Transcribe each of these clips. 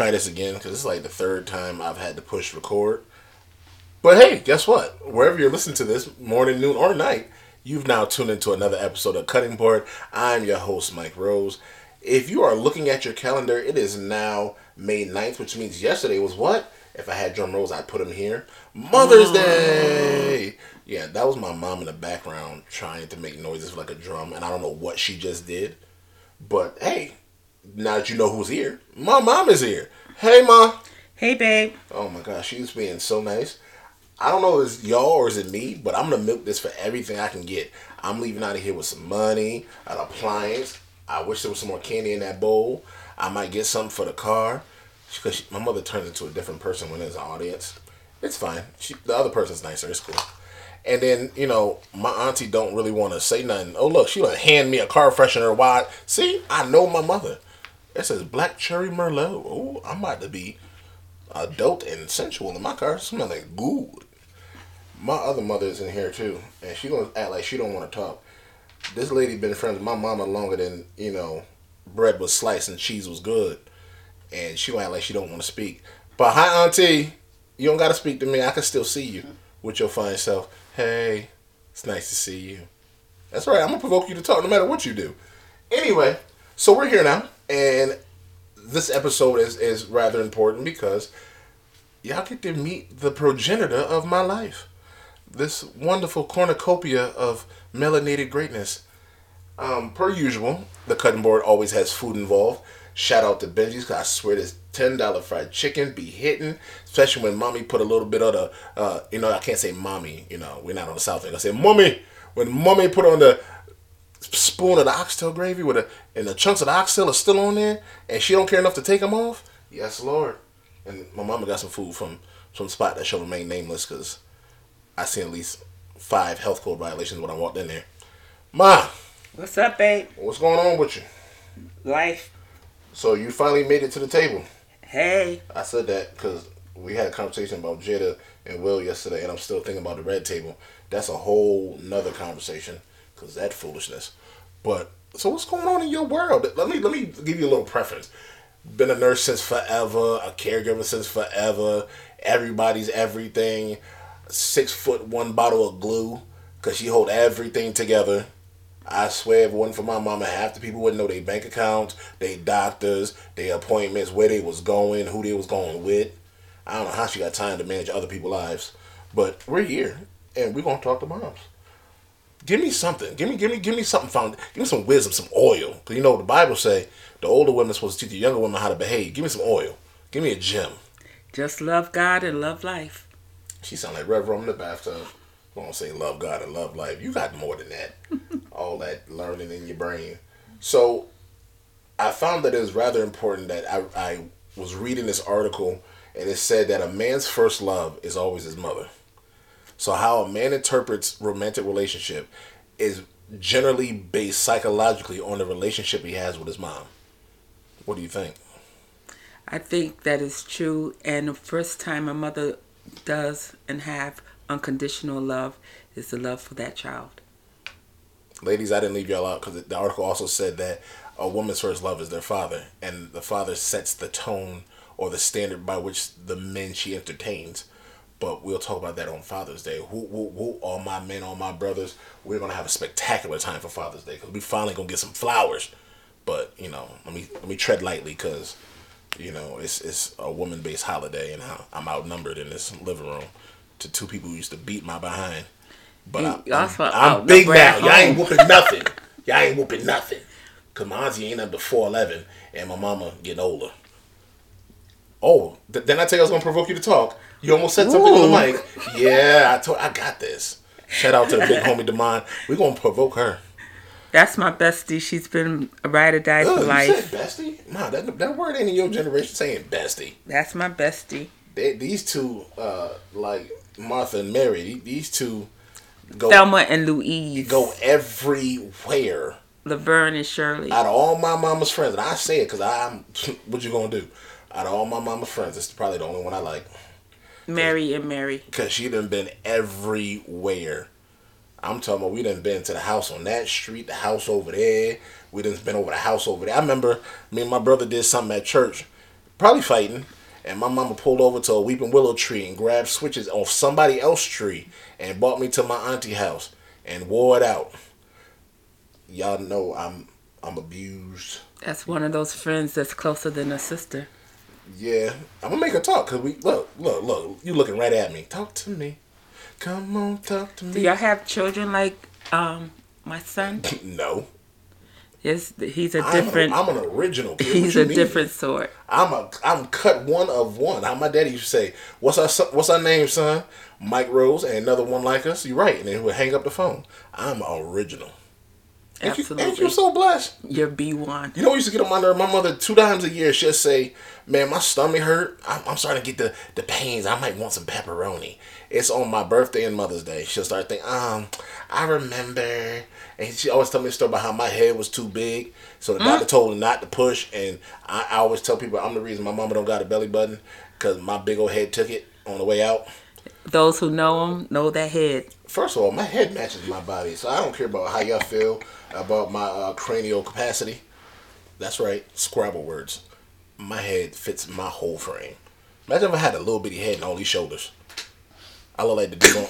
try this again because it's like the third time I've had to push record. But hey, guess what? Wherever you're listening to this, morning, noon, or night, you've now tuned into another episode of Cutting Board. I'm your host, Mike Rose. If you are looking at your calendar, it is now May 9th, which means yesterday was what? If I had drum rolls, I'd put them here. Mother's mm. Day! Yeah, that was my mom in the background trying to make noises like a drum, and I don't know what she just did. But hey, now that you know who's here, my mom is here. Hey, ma. Hey, babe. Oh my gosh, she's being so nice. I don't know if it's y'all or is it me, but I'm gonna milk this for everything I can get. I'm leaving out of here with some money, an appliance. I wish there was some more candy in that bowl. I might get something for the car because my mother turns into a different person when there's an audience. It's fine. She, the other person's nicer. It's cool. And then you know my auntie don't really want to say nothing. Oh look, she gonna hand me a car freshener. Why? See, I know my mother. It says black cherry merlot. Oh, I'm about to be adult and sensual in my car. Smell like good. My other mother's in here too, and she gonna act like she don't want to talk. This lady been friends with my mama longer than you know. Bread was sliced and cheese was good, and she gonna act like she don't want to speak. But hi, auntie. You don't gotta speak to me. I can still see you with your fine self. Hey, it's nice to see you. That's right. I'm gonna provoke you to talk no matter what you do. Anyway, so we're here now, and this episode is is rather important because y'all get to meet the progenitor of my life. This wonderful cornucopia of melanated greatness. Um, per usual, the cutting board always has food involved. Shout out to Benji's because I swear this ten dollar fried chicken be hitting, especially when mommy put a little bit of the, uh, you know, I can't say mommy, you know, we're not on the south end. I say mommy when mommy put on the spoon of the oxtail gravy with a and the chunks of the oxtail are still on there, and she don't care enough to take them off. Yes, Lord. And my mama got some food from some spot that shall remain nameless because I seen at least five health code violations when I walked in there. Ma, What's up, babe? what's going on with you? Life. So you finally made it to the table. Hey. I said that because we had a conversation about Jada and Will yesterday, and I'm still thinking about the red table. That's a whole nother conversation because that foolishness. But so what's going on in your world? Let me let me give you a little preference. Been a nurse since forever, a caregiver since forever. Everybody's everything. Six foot one bottle of glue because she hold everything together. I swear, if it wasn't for my mama, half the people wouldn't know their bank accounts, their doctors, their appointments, where they was going, who they was going with. I don't know how she got time to manage other people's lives, but we're here and we're gonna talk to moms. Give me something. Give me, give me, give me something. Found. Give me some wisdom, some oil. Cause you know the Bible say the older women supposed to teach the younger women how to behave. Give me some oil. Give me a gem. Just love God and love life. She sound like Rev in the bathtub. I don't say love God and love life. You got more than that. All that learning in your brain. So I found that it was rather important that I, I was reading this article and it said that a man's first love is always his mother. So how a man interprets romantic relationship is generally based psychologically on the relationship he has with his mom. What do you think? I think that is true. And the first time a mother does and have unconditional love is the love for that child. Ladies, I didn't leave y'all out because the article also said that a woman's first love is their father, and the father sets the tone or the standard by which the men she entertains. But we'll talk about that on Father's Day. Who, who, who, all my men, all my brothers, we're gonna have a spectacular time for Father's Day because we finally gonna get some flowers. But you know, let me let me tread lightly because you know it's it's a woman based holiday, and I'm outnumbered in this living room to two people who used to beat my behind. But And I, also I'm, I'm big now. Y'all ain't whooping nothing. Y'all ain't whooping nothing. Cause my auntie ain't up to four eleven, and my mama getting older. Oh, th- then I tell you I was gonna provoke you to talk. You almost said something on the Ooh. mic. Yeah, I told I got this. Shout out to the big homie Demond. We gonna provoke her. That's my bestie. She's been a ride or die Ugh, for you life. said bestie? Nah, that that word ain't in your generation saying bestie. That's my bestie. They, these two, uh, like Martha and Mary, these two go Thelma and Louise. go everywhere. Laverne and Shirley. Out of all my mama's friends, and I say it because I'm. what you gonna do? Out of all my mama's friends, it's probably the only one I like Mary and Mary. because she done been everywhere. I'm talking about we done been to the house on that street, the house over there. We done been over the house over there. I remember me and my brother did something at church. probably fighting, and my mama pulled over to a weeping willow tree and grabbed switches off somebody else's tree and brought me to my auntie house and wore it out. Y'all know I'm I'm abused. That's one of those friends that's closer than a sister. Yeah, I'm gonna make her talk because we look, look, look. You looking right at me? Talk to me. Come on, talk to me. Do y'all have children like um my son? No, Yes, he's a I'm, different. a, I'm an original. Kid. he's a mean? different sort. I'm a I'm cut one of one. How my daddy used to say, "What's our what's our name, son?" Mike Rose and another one like us. You're right, and then he would hang up the phone. I'm original. Ain't you, ain't Absolutely. you so blessed? You're B one. You know, we used to get on my nerve. My mother two times a year she'll say, "Man, my stomach hurt. I'm, I'm starting to get the the pains. I might want some pepperoni." It's on my birthday and Mother's Day. She'll start thinking, "Um, I remember." And she always tell me a story about how my head was too big, so the doctor told her not to push. And I, I always tell people I'm the reason my mama don't got a belly button because my big old head took it on the way out. Those who know him know that head. First of all, my head matches my body, so I don't care about how y'all feel about my uh, cranial capacity. That's right, Scrabble words. My head fits my whole frame. Imagine if I had a little bitty head and all these shoulders. I look like the dude on.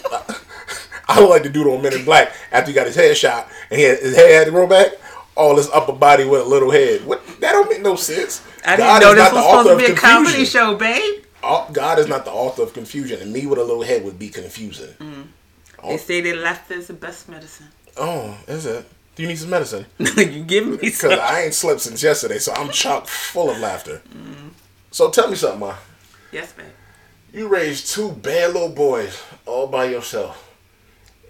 I look like the dude on Men in Black after he got his head shot and he had, his head had to grow back. All his upper body with a little head. What? That don't make no sense. I God didn't know is this the was author supposed to be of a comedy show, babe. God is not the author of confusion, and me with a little head would be confusing. They say that laughter is the best medicine. Oh, is it? Do you need some medicine? you give me Because. I ain't slept since yesterday, so I'm chock full of laughter. Mm-hmm. So tell me something, Ma. Yes, babe. You raised two bad little boys all by yourself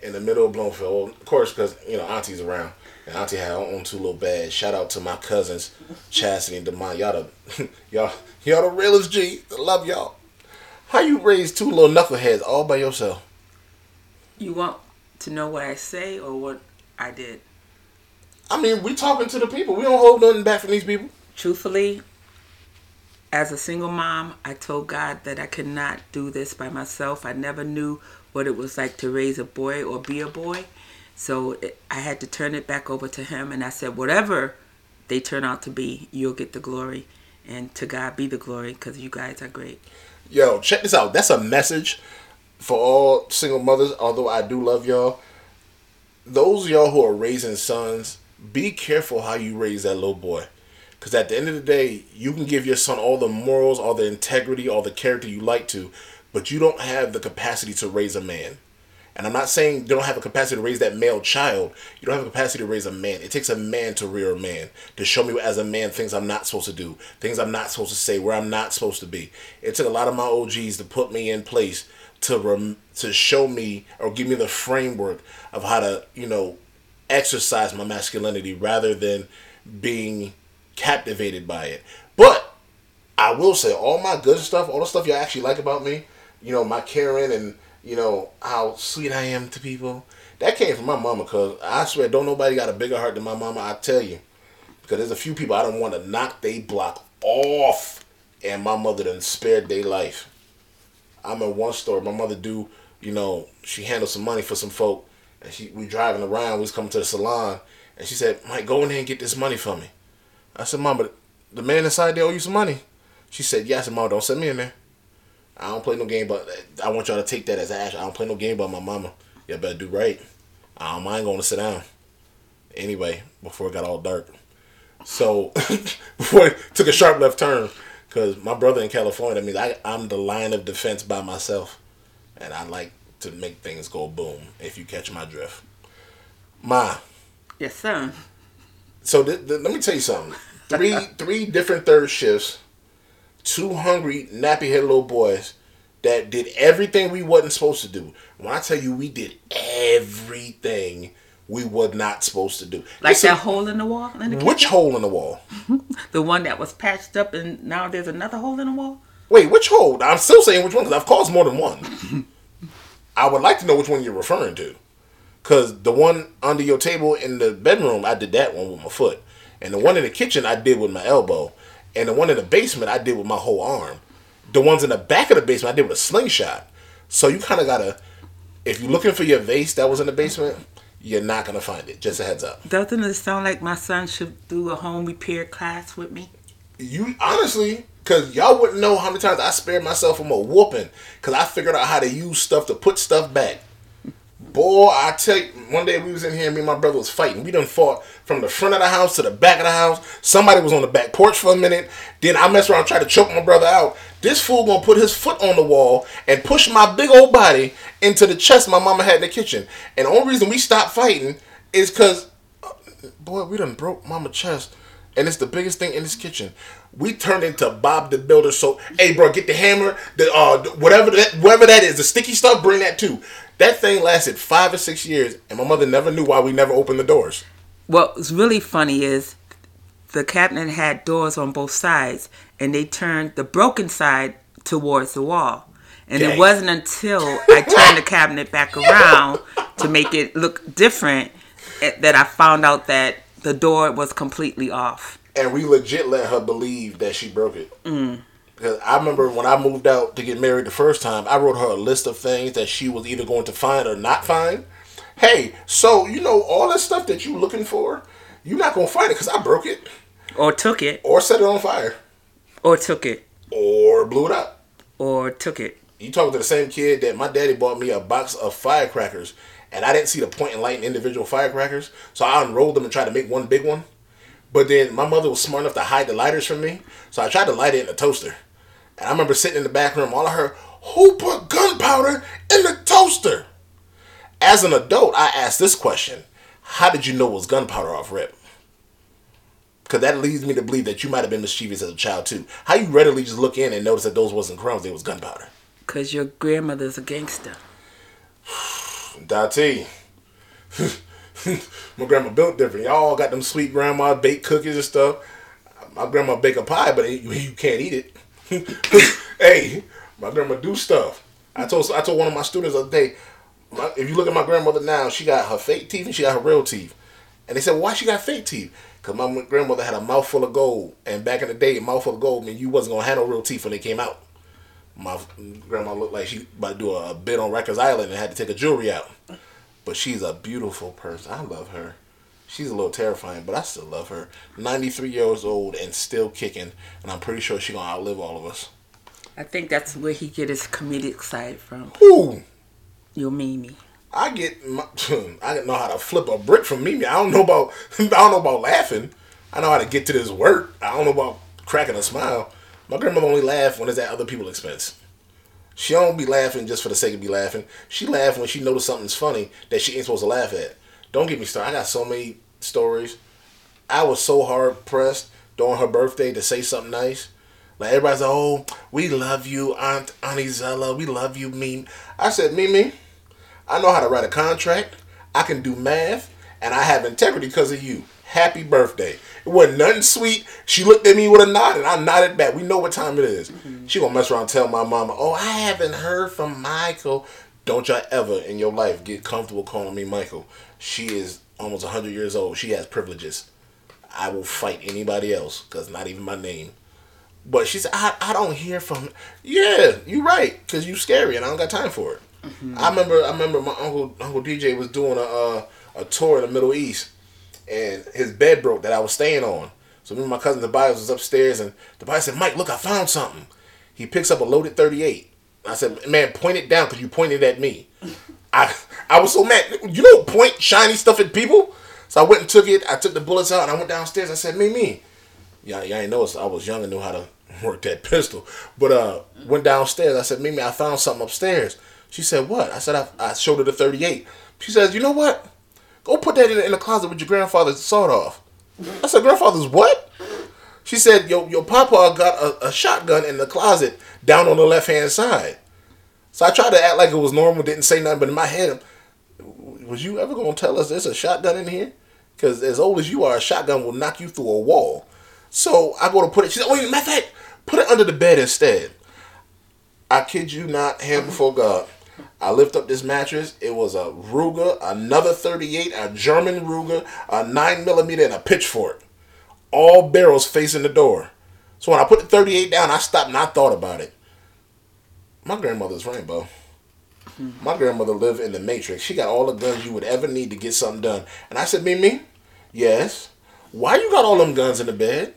in the middle of Bloomfield. Well, of course, because, you know, Auntie's around. And Auntie had her own two little bads. Shout out to my cousins, Chastity and Demond. Y'all the, y'all, y'all the realest G. I love y'all. How you raised two little knuckleheads all by yourself? You want to know what I say or what I did? I mean, we talking to the people. We don't hold nothing back from these people. Truthfully, as a single mom, I told God that I could not do this by myself. I never knew what it was like to raise a boy or be a boy. So it, I had to turn it back over to Him. And I said, whatever they turn out to be, you'll get the glory. And to God be the glory because you guys are great. Yo, check this out. That's a message for all single mothers. Although I do love y'all, those of y'all who are raising sons, be careful how you raise that little boy. Because at the end of the day, you can give your son all the morals, all the integrity, all the character you like to, but you don't have the capacity to raise a man. And I'm not saying you don't have a capacity to raise that male child. You don't have a capacity to raise a man. It takes a man to rear a man, to show me as a man things I'm not supposed to do, things I'm not supposed to say, where I'm not supposed to be. It took a lot of my OGs to put me in place to rem- to show me or give me the framework of how to, you know, exercise my masculinity rather than being captivated by it. But I will say all my good stuff, all the stuff y'all actually like about me, you know, my caring and you know how sweet I am to people. That came from my mama, cause I swear, don't nobody got a bigger heart than my mama. I tell you, because there's a few people I don't want to knock they block off, and my mother done spared their life. I'm in one story. My mother do, you know, she handled some money for some folk, and she we driving around. We was coming to the salon, and she said, "Mike, go in there and get this money for me." I said, "Mama, the man inside there owe you some money." She said, "Yes, yeah. Mom, don't send me in there. I don't play no game, but I want y'all to take that as ash. I don't play no game about my mama. Y'all better do right. I don't mind going to sit down. Anyway, before it got all dark. So, before it took a sharp left turn, because my brother in California, I mean, I, I'm the line of defense by myself. And I like to make things go boom, if you catch my drift. Ma, Yes, sir. so th- th- let me tell you something. Three three different third shifts, two hungry nappy head little boys that did everything we wasn't supposed to do. When I tell you we did everything we were not supposed to do. Like Listen, that hole in the wall in the which hole in the wall? The one that was patched up and now there's another hole in the wall? Wait, which hole? I'm still saying which one because I've caused more than one. I would like to know which one you're referring to. Cause the one under your table in the bedroom, I did that one with my foot, and the one in the kitchen I did with my elbow, and the one in the basement I did with my whole arm. The ones in the back of the basement I did with a slingshot. So you kind of gotta, if you're looking for your vase that was in the basement, you're not gonna find it. Just a heads up. Doesn't it sound like my son should do a home repair class with me? You honestly, Cause y'all wouldn't know how many times I spared myself from a whooping. Cause I figured out how to use stuff to put stuff back. Boy, I tell you, one day we was in here, me and my brother was fighting. We done fought from the front of the house to the back of the house. Somebody was on the back porch for a minute. Then I messed around, tried to choke my brother out. This fool gonna put his foot on the wall and push my big old body into the chest my mama had in the kitchen. And the only reason we stopped fighting is cause, uh, boy, we done broke mama chest. And it's the biggest thing in this kitchen. We turned into Bob the Builder. So, hey, bro, get the hammer, the uh, whatever that, whatever that is, the sticky stuff. Bring that too. That thing lasted five or six years, and my mother never knew why we never opened the doors. What's really funny is the cabinet had doors on both sides, and they turned the broken side towards the wall. And Dang. it wasn't until I turned the cabinet back around to make it look different eh, that I found out that the door was completely off. And we legit let her believe that she broke it. Because I remember when I moved out to get married the first time, I wrote her a list of things that she was either going to find or not find. Hey, so you know all that stuff that you're looking for, you're not gonna find it because I broke it, Or took it, or set it on fire, or took it, or blew it up. or took it. You talking to the same kid that my daddy bought me a box of firecrackers, and I didn't see the point in lighting individual firecrackers, so I unrolled them and tried to make one big one. But then my mother was smart enough to hide the lighters from me, so I tried to light it in the toaster. And I remember sitting in the back room, all I heard, "Who put gunpowder in the toaster?" As an adult, I asked this question: How did you know it was gunpowder off rip? Because that leads me to believe that you might have been mischievous as a child too. How you readily just look in and notice that those wasn't crumbs; they was gunpowder. Because your grandmother's a gangster. Dati. my grandma built different. Y'all got them sweet grandma baked cookies and stuff. My grandma bake a pie, but you, you can't eat it. hey, my grandma do stuff. I told I told one of my students the other day, my, if you look at my grandmother now, she got her fake teeth and she got her real teeth. And they said, why she got fake teeth? Because my grandmother had a mouthful of gold. And back in the day, a mouthful of gold mean you wasn't going to have no real teeth when they came out. My grandma looked like she about to do a, a bid on Rikers Island and had to take a jewelry out. But she's a beautiful person. I love her. She's a little terrifying, but I still love her. 93 years old and still kicking. And I'm pretty sure she's going to outlive all of us. I think that's where he get his comedic side from. Ooh. Your Mimi. I get my, I know how to flip a brick from Mimi. I don't know about I don't know about laughing. I know how to get to this work. I don't know about cracking a smile. My grandmother only laugh when it's at other people's expense. She don't be laughing just for the sake of be laughing. She laugh when she notice something's funny that she ain't supposed to laugh at. Don't get me started. I got so many stories. I was so hard pressed during her birthday to say something nice. Like everybody's like, "Oh, we love you, Aunt Auntie Zella. We love you, Mimi." I said, "Mimi, I know how to write a contract. I can do math, and I have integrity because of you. Happy birthday. It wasn't nothing sweet. She looked at me with a nod, and I nodded back. We know what time it is. She gonna mess around and tell my mama, oh, I haven't heard from Michael. Don't y'all ever in your life get comfortable calling me Michael. She is almost 100 years old. She has privileges. I will fight anybody else because not even my name. But she said, I, I don't hear from. Yeah, you're right, cause you're scary and I don't got time for it. I remember I remember my uncle Uncle DJ was doing a uh, a tour in the Middle East, and his bed broke that I was staying on. So me and my cousin Tobias was upstairs, and Tobias said, "Mike, look, I found something." He picks up a loaded thirty eight. I said, "Man, point it down, cause you pointed at me." I I was so mad. You don't point shiny stuff at people. So I went and took it. I took the bullets out, and I went downstairs. I said, "Me, me." Yeah, yeah, I know. I was young and knew how to work that pistol. But uh, went downstairs. I said, Mimi, I found something upstairs. She said, What? I said, I, I showed her the 38. She says, You know what? Go put that in, in the closet with your grandfather's sawed off. I said, Grandfather's what? She said, Yo, your papa got a, a shotgun in the closet down on the left hand side. So I tried to act like it was normal, didn't say nothing, but in my head, was you ever going to tell us there's a shotgun in here? Because as old as you are, a shotgun will knock you through a wall. So I go to put it. She said, "Wait, matter of fact, put it under the bed instead." I kid you not, hand before God. I lift up this mattress. It was a Ruger, another 38, a German Luger, a 9 millimeter, and a pitchfork. All barrels facing the door. So when I put the 38 down, I stopped and I thought about it. My grandmother's rainbow. Hmm. My grandmother lived in the Matrix. She got all the guns you would ever need to get something done. And I said, Mimi, yes. Why you got all them guns in the bed?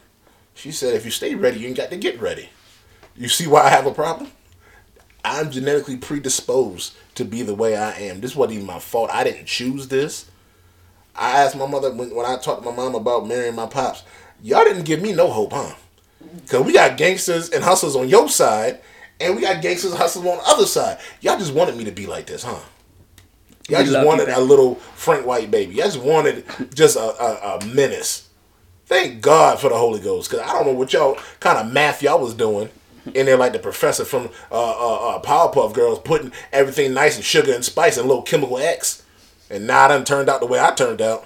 She said, if you stay ready, you ain't got to get ready. You see why I have a problem? I'm genetically predisposed to be the way I am. This wasn't even my fault. I didn't choose this. I asked my mother when, when I talked to my mom about marrying my pops. Y'all didn't give me no hope, huh? Cause we got gangsters and hustlers on your side, and we got gangsters and hustlers on the other side. Y'all just wanted me to be like this, huh? Y'all We just you, wanted baby. a little Frank White baby. Y'all just wanted just a, a, a menace. Thank God for the Holy Ghost, cause I don't know what y'all kind of math y'all was doing in there, like the professor from uh, uh, uh, Powerpuff Girls, putting everything nice and sugar and spice and little chemical X, and now I done turned out the way I turned out.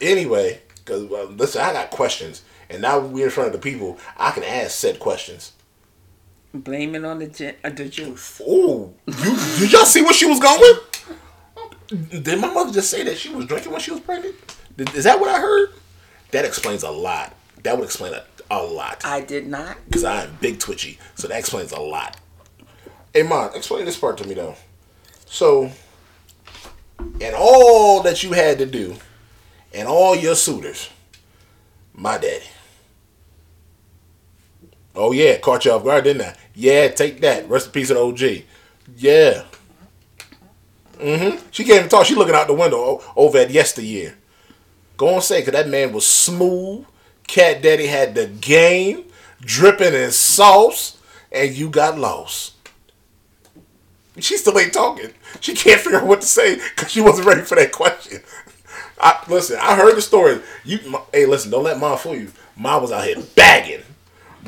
Anyway, cause uh, listen, I got questions, and now we're in front of the people, I can ask said questions. Blame it on the gen- uh, the juice. Oh, you did y'all see where she was going? Did my mother just say that she was drinking when she was pregnant? Is that what I heard? That explains a lot. That would explain a, a lot. I did not. Because I am big twitchy. So that explains a lot. Hey, Mon, explain this part to me, though. So, and all that you had to do, and all your suitors, my daddy. Oh, yeah, caught you off guard, didn't I? Yeah, take that. Rest in peace of OG. Yeah. Mm-hmm. She can't even talk. She looking out the window over at yesteryear. Go on say, because that man was smooth. Cat Daddy had the game, dripping in sauce, and you got lost. She still ain't talking. She can't figure out what to say because she wasn't ready for that question. I, listen, I heard the story. You, hey, listen, don't let Ma fool you. Ma was out here bagging.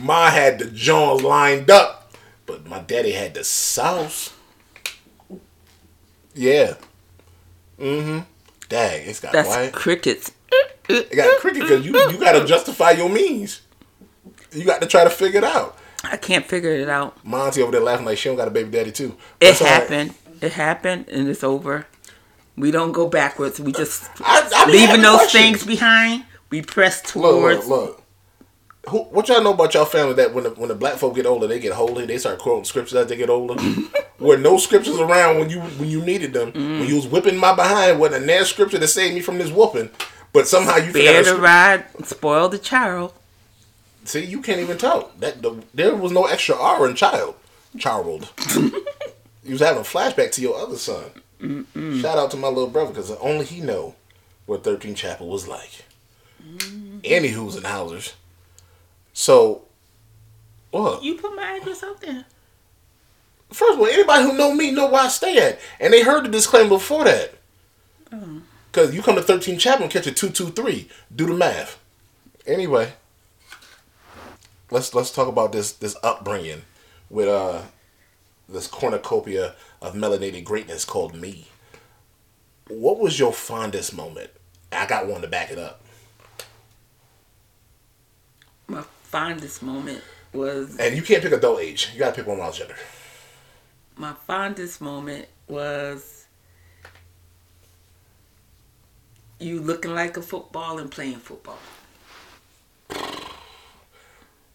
Ma had the Jones lined up, but my daddy had the sauce. Yeah. Mm-hmm. Dang, it's got That's quiet. crickets. It got cricket because you you got to justify your means. You got to try to figure it out. I can't figure it out. Monty over there laughing like she don't got a baby daddy too. It all right. happened. It happened, and it's over. We don't go backwards. We just I, I leaving those questions. things behind. We press Look, towards. look, look. Who, what y'all know about y'all family that when the, when the black folk get older, they get holy, they start quoting scriptures as they get older. Where no scriptures around when you when you needed them. Mm. When you was whipping my behind, wasn't a nair scripture to save me from this whooping. But somehow you forgot. the to- ride, spoil the child. See, you can't even tell That the, there was no extra R in child. Child. you was having a flashback to your other son. Shout out to my little brother because only he know what 13 Chapel was like. Mm-hmm. Any who's and housers. So, what? You put my address out there. First of all, anybody who know me know where I stay at, and they heard the disclaimer before that. Oh. Cause you come to 13 Chapel and catch a 223. Do the math. Anyway, let's let's talk about this this upbringing with uh this cornucopia of melanated greatness called me. What was your fondest moment? I got one to back it up. My fondest moment was And you can't pick adult age. You gotta pick one while younger. my fondest moment was you looking like a football and playing football.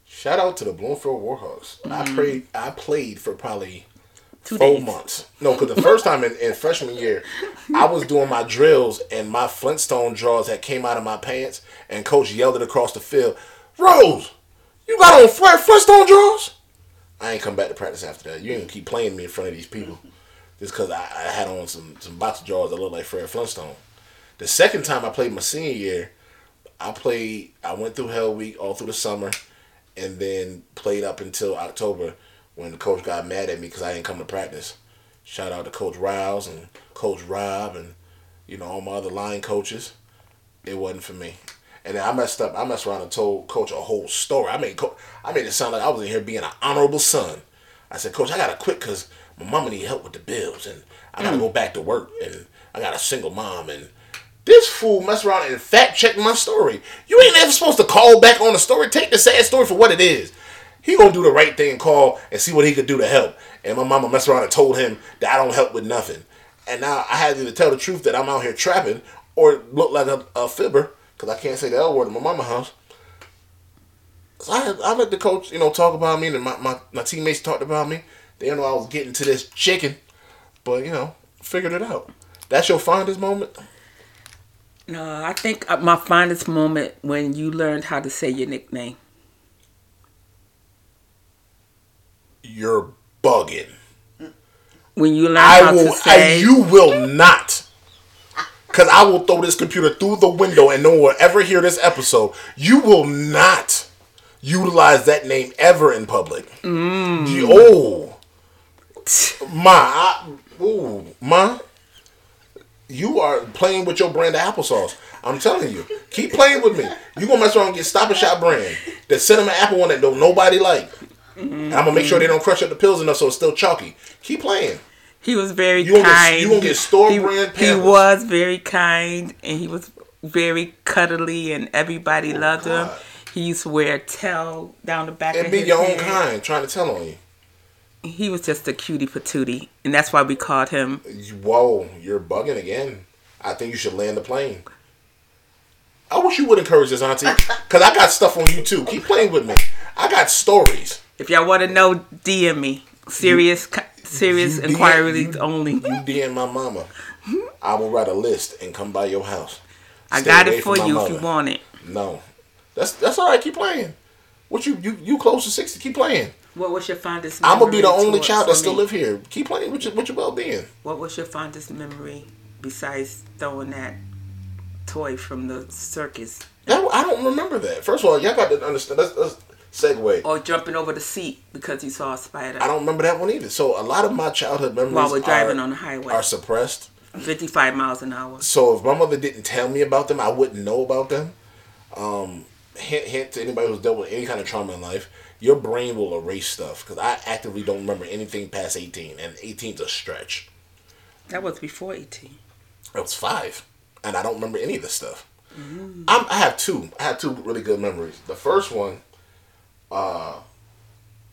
Shout out to the Bloomfield Warhawks. I mm-hmm. played. I played for probably Two four days. months. No, because the first time in, in freshman year, I was doing my drills and my Flintstone drawers had came out of my pants, and coach yelled it across the field, "Rose, you got on Fl- Flintstone drawers?" I ain't come back to practice after that. You ain't gonna keep playing me in front of these people just because I, I had on some some boxer drawers that looked like Fred Flintstone. The second time I played my senior year, I played. I went through Hell Week all through the summer, and then played up until October when the coach got mad at me because I didn't come to practice. Shout out to Coach Riles and Coach Rob and you know all my other line coaches. It wasn't for me. And then I messed up. I messed around and told Coach a whole story. I made Co- I made it sound like I was in here being an honorable son. I said, Coach, I gotta quit because my mama need help with the bills and I gotta hmm. go back to work and I got a single mom and this fool messed around and fact checked my story. You ain't ever supposed to call back on a story. Take the sad story for what it is. He gonna do the right thing and call and see what he could do to help. And my mama messed around and told him that I don't help with nothing. And now I had to tell the truth that I'm out here trapping or look like a, a fibber because I can't say the L word in my mama house. So I, I let the coach, you know, talk about me and my, my, my teammates talked about me. They know I was getting to this chicken, but you know, figured it out. That's your fondest moment. No, I think uh, my finest moment when you learned how to say your nickname. you're bugging. When you learn I how will. to say, I, you will not. Cause I will throw this computer through the window and no one will ever hear this episode. You will not utilize that name ever in public. Mm. You- oh, my, I, ooh, ma, you are playing with your brand of applesauce. I'm telling you, keep playing with me. You gonna mess around and get Stop and Shop brand, the cinnamon apple one that don't nobody like. And I'm gonna make sure they don't crush up the pills enough so it's still chalky. Keep playing. he was very You gonna get- kind. you gonna get store he, brand He was very kind, and he was very cuddly, and everybody oh, loved him. Oh, God. He used to wear a towel down the back of the phone. And of be his your own kind, trying to tell on you. He was just a cutie patootie, and that's why we called him. Whoa, you're bugging again. I think you should land the plane. I wish you would encourage this, Auntie, because I got stuff on you too. Keep playing with me. I got stories. If y'all want to know, DM me. Serious, co- serious you DM inquiries you- only. You DM my mama. I will write a list and come by your house. I got it for you if you want it. No, that's that's all right. Keep playing. What you you you close to sixty? Keep playing. What was your fondest? Memory? I'm gonna be the only child that still me? live here. Keep playing with your with your well being. What was your fondest memory besides throwing that toy from the circus That, I don't remember that. First of all, y'all got to understand. Let's, let's segue. or jumping over the seat because you saw a spider I don't remember that one either. So a lot of my childhood memories while we're driving are, on the highway, are suppressed. 55 miles an hour? So if my mother didn't tell me about them, I wouldn't know about them. Um, hint, hint to anybody who's dealt with any kind of trauma in life, your brain will erase stuff because I actively don't remember anything past 18, and 18's a stretch. That was before 18. I was five, and I don't remember any of this stuff. I'm, I have two. I have two really good memories. The first one, uh,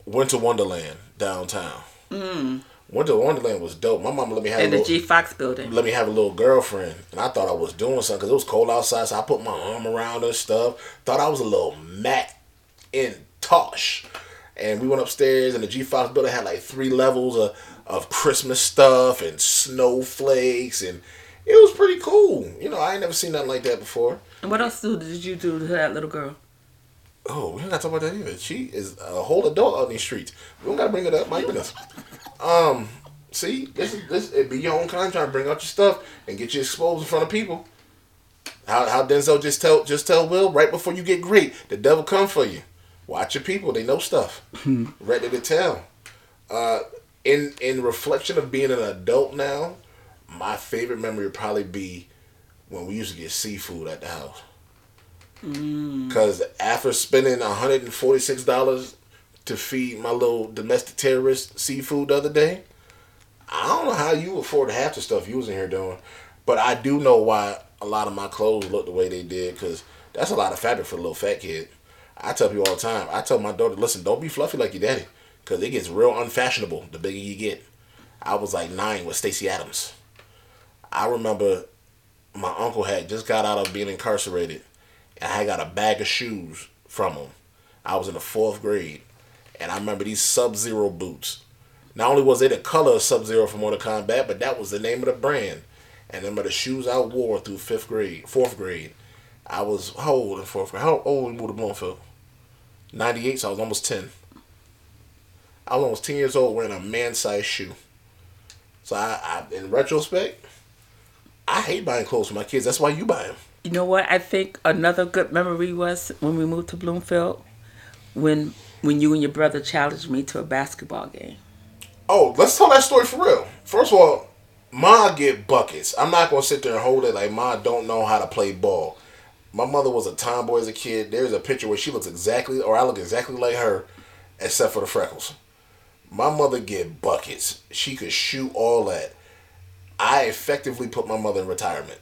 to Wonderland downtown. Winter Wonderland was dope. My mom let me have In the little, G Fox building. let me have a little girlfriend, and I thought I was doing something because it was cold outside. So I put my arm around her stuff. Thought I was a little Mac in Tosh, and we went upstairs, and the G Fox building had like three levels of of Christmas stuff and snowflakes, and it was pretty cool. You know, I ain't never seen nothing like that before. And what else did you do to that little girl? Oh, we don't got to talk about that either. She is a whole adult out in these streets. We don't got to bring it up. My goodness. Um, see, this is this. It be your own kind trying to bring out your stuff and get you exposed in front of people. How how Denzel just tell just tell Will right before you get great, the devil come for you. Watch your people; they know stuff. Ready to tell. Uh, in in reflection of being an adult now, my favorite memory would probably be when we used to get seafood at the house. Because after spending $146 to feed my little domestic terrorist seafood the other day, I don't know how you afford half the stuff you was in here doing. But I do know why a lot of my clothes look the way they did because that's a lot of fabric for a little fat kid. I tell people all the time. I tell my daughter, listen, don't be fluffy like your daddy because it gets real unfashionable the bigger you get. I was like nine with Stacy Adams. I remember my uncle had just got out of being incarcerated and I got a bag of shoes from him. I was in the fourth grade, and I remember these Sub Zero boots. Not only was they the color of Sub Zero from Mortal Kombat, but that was the name of the brand. And remember the shoes I wore through fifth grade, fourth grade. I was how old in fourth grade? How old we moved to Bloomfield? Ninety eight, so I was almost ten. I was almost ten years old wearing a man sized shoe. So I, I, in retrospect, I hate buying clothes for my kids. That's why you buy them. You know what? I think another good memory was when we moved to Bloomfield, when when you and your brother challenged me to a basketball game. Oh, let's tell that story for real. First of all, Ma get buckets. I'm not gonna sit there and hold it like Ma don't know how to play ball. My mother was a tomboy as a kid. There's a picture where she looks exactly, or I look exactly like her, except for the freckles. My mother get buckets. She could shoot all that. I effectively put my mother in retirement.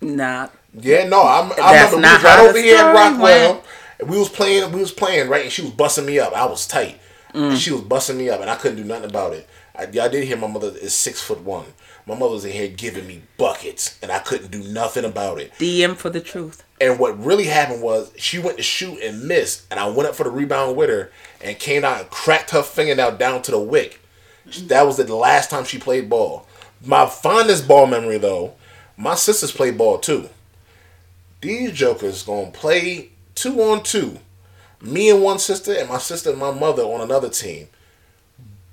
Nah, Yeah, no, I'm. I That's remember not was right over here story Rockwell. went. And we was playing. We was playing right, and she was busting me up. I was tight. Mm. And she was busting me up, and I couldn't do nothing about it. I, I did hear my mother is six foot one. My mother was in here giving me buckets, and I couldn't do nothing about it. DM for the truth. And what really happened was she went to shoot and missed, and I went up for the rebound with her and came out and cracked her fingernail down to the wick. That was the last time she played ball. My fondest ball memory, though, my sisters played ball too. These jokers gonna play two on two. Me and one sister, and my sister and my mother on another team.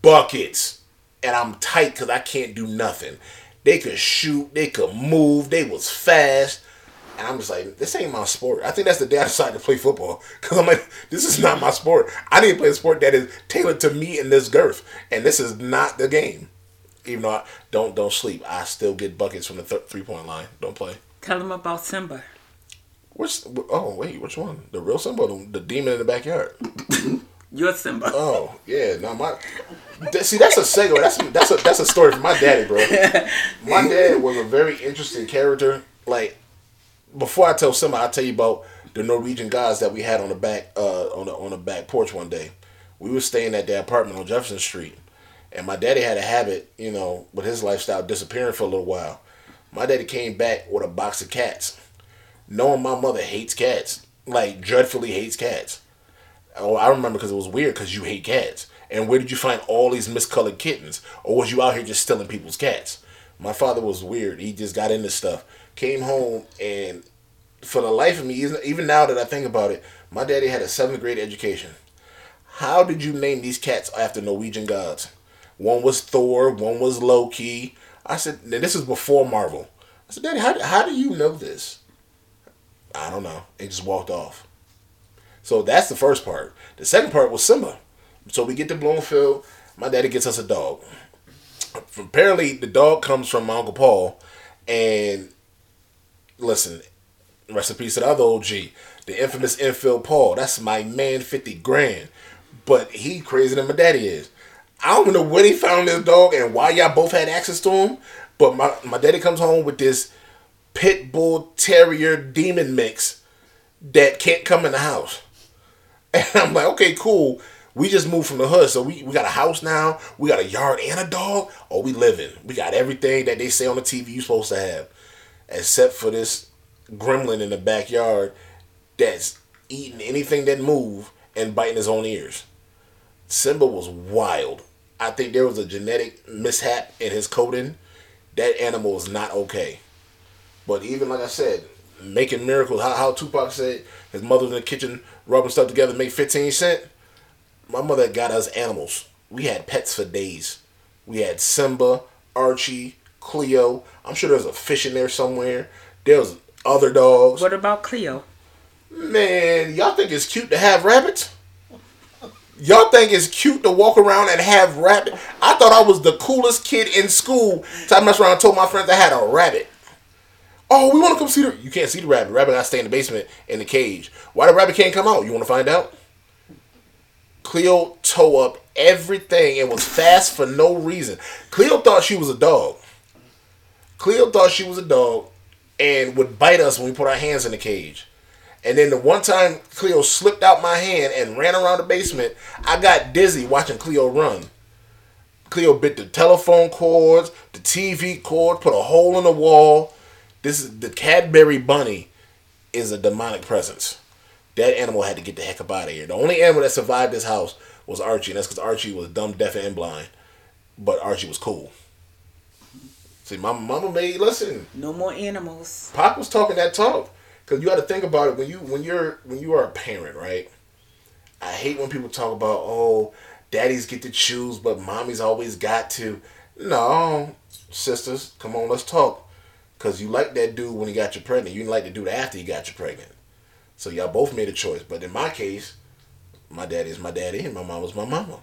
buckets, and I'm tight because I can't do nothing. They could shoot, they could move, they was fast. And I'm just like, this ain't my sport. I think that's the day I decided to play football. Because I'm like, this is not my sport. I need to play a sport that is tailored to me in this girth. And this is not the game. Even though I don't don't sleep, I still get buckets from the th- three point line. Don't play. Tell them about Simba. Which? Oh wait, which one? The real Simba, the, the demon in the backyard. Your Simba. Oh yeah, no my. that- See, that's a segue. That's that's a that's a story from my daddy, bro. My dad was a very interesting character. Like before I tell Simba, I'll tell you about the Norwegian guys that we had on the back uh on the on the back porch one day. We were staying at the apartment on Jefferson Street, and my daddy had a habit, you know, with his lifestyle disappearing for a little while. My daddy came back with a box of cats, knowing my mother hates cats, like dreadfully hates cats. Oh, I remember because it was weird because you hate cats. And where did you find all these miscolored kittens? Or was you out here just stealing people's cats? My father was weird. He just got into stuff. Came home and for the life of me, even- now that I think about it, my daddy had a seventh grade education. How did you name these cats after Norwegian gods? One was Thor, one was Loki. I said, this is before Marvel. I said, Daddy, how, how do you know this? I don't know. And just walked off. So that's the first part. The second part was Simba. So we get to Bloomfield. My daddy gets us a dog. Apparently, the dog comes from my Uncle Paul. And listen, rest in peace to the other OG, the infamous infield Paul. That's my man, 50 grand. But he crazier than my daddy is. I don't know where he found this dog and why y'all both had access to him. But my, my daddy comes home with this pit bull terrier demon mix that can't come in the house. And I'm like, okay, cool. We just moved from the hood, so we, we got a house now. We got a yard and a dog. Oh, we living. We got everything that they say on the TV you're supposed to have, except for this gremlin in the backyard that's eating anything that move and biting his own ears. Simba was wild. I think there was a genetic mishap in his coding. That animal was not okay. But even like I said, making miracles. How, how Tupac said his mother was in the kitchen rubbing stuff together to make 15 cent. My mother got us animals. We had pets for days. We had Simba, Archie, Cleo. I'm sure there's a fish in there somewhere. There was other dogs. What about Cleo? Man, y'all think it's cute to have rabbits? Y'all think it's cute to walk around and have rabbit? I thought I was the coolest kid in school. So I messed around and told my friends I had a rabbit. Oh, we want to come see the. You can't see the rabbit. Rabbit got to stay in the basement in the cage. Why the rabbit can't come out? You want to find out? Cleo tore up everything and was fast for no reason. Cleo thought she was a dog. Cleo thought she was a dog and would bite us when we put our hands in the cage. And then the one time Cleo slipped out my hand and ran around the basement, I got dizzy watching Cleo run. Cleo bit the telephone cords, the TV cord, put a hole in the wall. This is the Cadbury bunny is a demonic presence. That animal had to get the heck up out of here. The only animal that survived this house was Archie, and that's because Archie was dumb, deaf, and blind. But Archie was cool. See, my mama made listen. No more animals. Pop was talking that talk because you got to think about it when you when you're when you are a parent, right? I hate when people talk about oh, daddies get to choose, but mommy's always got to. No, sisters, come on, let's talk. Cause you like that dude when he got you pregnant. You didn't like the dude after he got you pregnant. So y'all both made a choice. But in my case, my daddy is my daddy and my mom was my mama.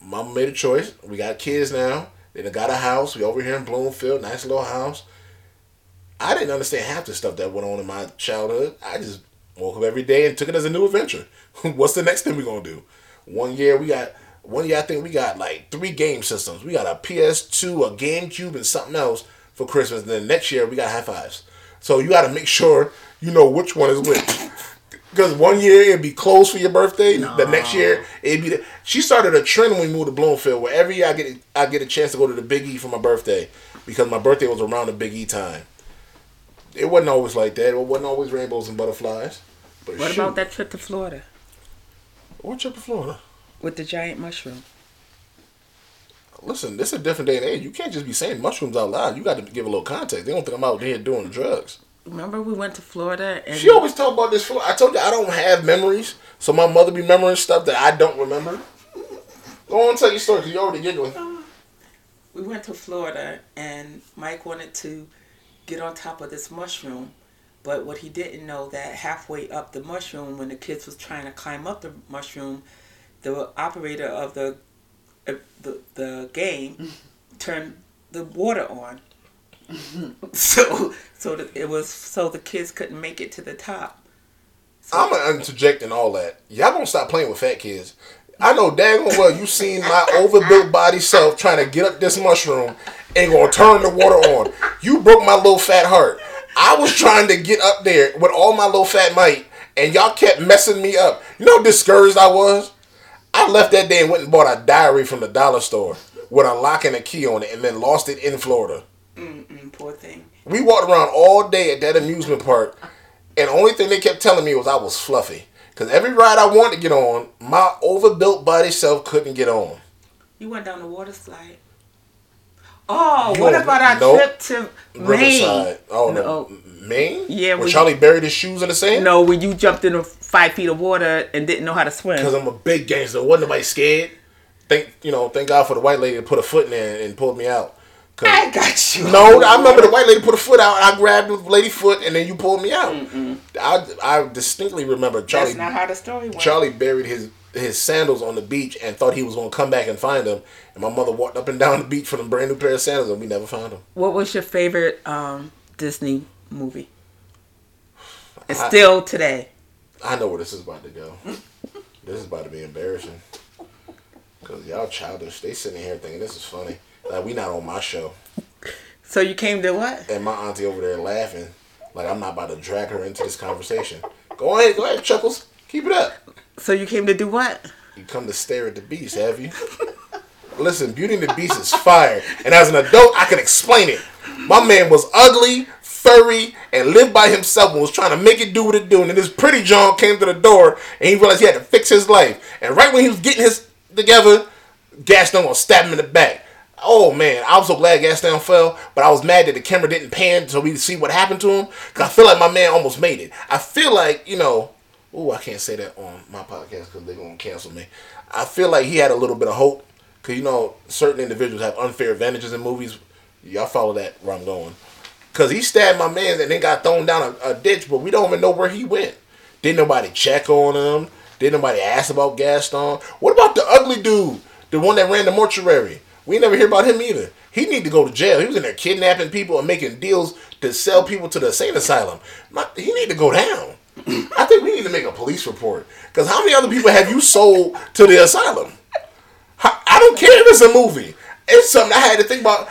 Mama made a choice. We got kids now. They done got a house. We over here in Bloomfield, nice little house. I didn't understand half the stuff that went on in my childhood. I just woke up every day and took it as a new adventure. What's the next thing we gonna do? One year we got one year I think we got like three game systems. We got a PS2, a GameCube, and something else for Christmas. And then next year we got high fives. So you got to make sure you know which one is which. Because one year it'd be closed for your birthday, the next year it'd be. The, she started a trend when we moved to Bloomfield, where every year I get I get a chance to go to the Big E for my birthday, because my birthday was around the Big E time. It wasn't always like that. It wasn't always rainbows and butterflies. But What shoot, about that trip to Florida What trip to Florida? with the giant mushroom? Listen, this is a different day and age. You can't just be saying mushrooms out loud. You got to give a little context. They don't think I'm out here doing drugs. Remember we went to Florida and She always talk about this. I told you I don't have memories, so my mother be remembering stuff that I don't remember. Go on, tell your story because you already giggling. We went to Florida, and Mike wanted to get on top of this mushroom, but what he didn't know that halfway up the mushroom, when the kids was trying to climb up the mushroom, the operator of the Uh, the, the game turned the water on. so so that it was so the kids couldn't make it to the top. I'm gonna interject in all that. Y'all gonna stop playing with fat kids. I know daggone well you seen my overbuilt body self trying to get up this mushroom and gonna turn the water on. You broke my little fat heart. I was trying to get up there with all my little fat might, and y'all kept messing me up. You know how discouraged I was? I left that day and went and bought a diary from the dollar store with a lock and a key on it and then lost it in Florida. Mm-mm, poor thing. We walked around all day at that amusement park, and the only thing they kept telling me was I was fluffy. Because every ride I wanted to get on, my overbuilt body self couldn't get on. You went down the water slide. Oh, You what about our nope. trip to Maine? Riverside. Oh, no. No. Maine? Yeah, Where we- Charlie buried his shoes in the sand? No, when you jumped in the five feet of water and didn't know how to swim. Because I'm a big gangster. Wasn't nobody scared. Thank you know, thank God for the white lady that put a foot in there and pulled me out. I got you. No, I remember the white lady put a foot out. I grabbed the lady foot, and then you pulled me out. I, I distinctly remember Charlie. That's not how the story went. Charlie buried his his sandals on the beach and thought he was gonna come back and find them. And my mother walked up and down the beach for a brand new pair of sandals, and we never found them. What was your favorite um, Disney movie? And I- still today. I know where this is about to go. this is about to be embarrassing. Cause y'all childish. They sitting here thinking this is funny. Like we not on my show, So you came to what? and my auntie over there laughing. Like I'm not about to drag her into this conversation. Go ahead, go ahead, Chuckles. Keep it up. So you came to do what? You come to stare at the beast, have you? Listen, Beauty and the Beast is fire. And as an adult, I can explain it. My man was ugly, furry, and lived by himself and was trying to make it do what it do. And then this pretty John came to the door and he realized he had to fix his life. And right when he was getting his together, Gaston gonna stab him in the back. Oh man, I was so glad Gaston fell, but I was mad that the camera didn't pan so we could see what happened to him. Cause I feel like my man almost made it. I feel like, you know, Ooh, I can't say that on my podcast because they're gonna cancel me. I feel like he had a little bit of hope because you know certain individuals have unfair advantages in movies. Y'all follow that where I'm going. Cause he stabbed my man and then got thrown down a, a ditch, but we don't even know where he went. Didn't nobody check on him? Didn't nobody ask about Gaston? What about the ugly dude, the one that ran the mortuary? We never hear about him either. He need to go to jail. He was in there kidnapping people and making deals to sell people to the insane asylum. My, he need to go down. I think we need to make a police report. Because how many other people have you sold to the asylum? I don't care if it's a movie. It's something I had to think about.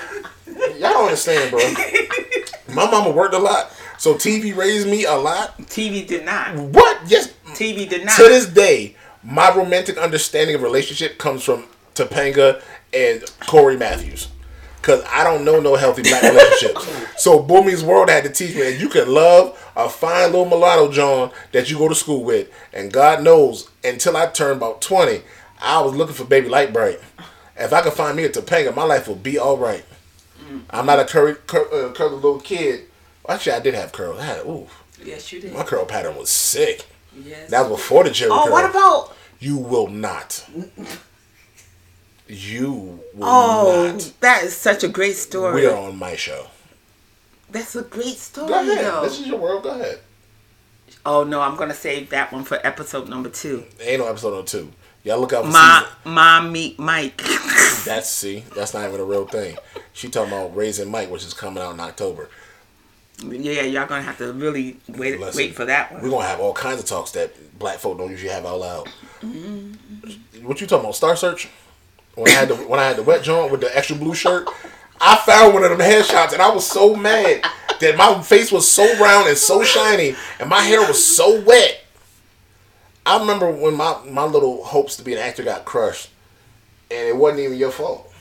Y'all don't understand, bro. My mama worked a lot, so TV raised me a lot. TV did not. What? Yes. TV did not. To this day, my romantic understanding of relationship comes from Topanga and Cory Matthews. Cause I don't know no healthy black relationships. so Boy Meets World had to teach me that you can love a fine little mulatto John that you go to school with. And God knows, until I turned about 20, I was looking for baby light bright. If I could find me a Topanga, my life would be all right. I'm not a curly, cur, uh, curly little kid. Actually, I did have curls. I had, ooh, yes, you did. my curl pattern was sick. Yes. That was before the Jerry oh, curl. what about? You will not. You will Oh, not. that is such a great story. We are on my show. That's a great story, Go ahead. though. This is your world. Go ahead. Oh no, I'm gonna save that one for episode number two. Ain't no episode on two. Y'all look out for my season. mom meet Mike. That's see. That's not even a real thing. She talking about raising Mike, which is coming out in October. yeah, y'all gonna have to really wait Listen, wait for that one. We're gonna have all kinds of talks that black folk don't usually have out loud. Mm-hmm. What you talking about? Star Search? When I had the when I had the wet joint with the extra blue shirt, I found one of them headshots and I was so mad that my face was so round and so shiny and my hair was so wet. I remember when my, my little hopes to be an actor got crushed and it wasn't even your fault.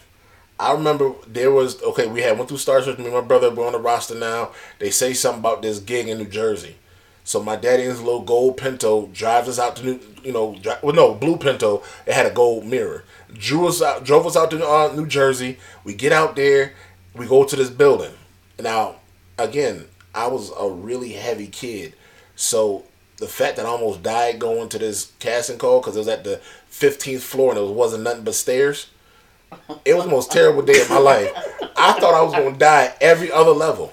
I remember there was okay. We had went through Star Search. Me and my brother were on the roster now. They say something about this gig in New Jersey. So my daddy and his little gold Pinto drives us out to New, you know, dri- well no blue Pinto. It had a gold mirror. Drew us out, drove us out to uh, New Jersey. We get out there. We go to this building. Now, again, I was a really heavy kid, so the fact that I almost died going to this casting call because it was at the 15th floor and it wasn't nothing but stairs. It was the most terrible day of my life. I thought I was gonna die every other level.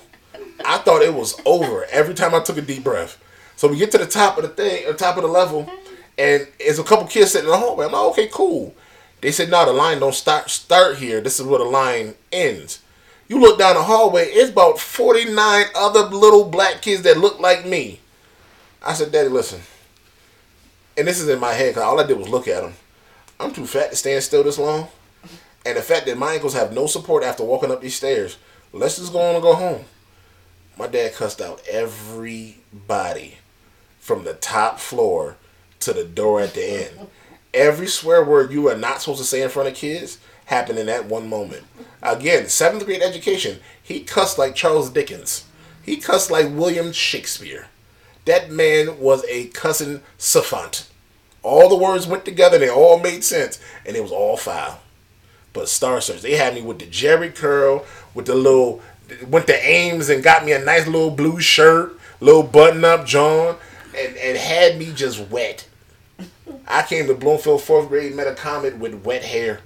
I thought it was over every time I took a deep breath. So we get to the top of the thing, the top of the level, and there's a couple kids sitting in the hallway. I'm like, okay, cool. They said, no, the line don't start start here. This is where the line ends. You look down the hallway, it's about 49 other little black kids that look like me. I said, Daddy, listen. And this is in my head because all I did was look at him. I'm too fat to stand still this long. And the fact that my ankles have no support after walking up these stairs, let's just go on and go home. My dad cussed out everybody from the top floor to the door at the end. Every swear word you are not supposed to say in front of kids happened in that one moment. Again, seventh grade education, he cussed like Charles Dickens. He cussed like William Shakespeare. That man was a cussing savant. All the words went together, they all made sense, and it was all foul. But Star Search, they had me with the Jheri curl, with the little, went to Ames and got me a nice little blue shirt, little button up John, and, and had me just wet. I came to Bloomfield fourth grade, met a comet with wet hair.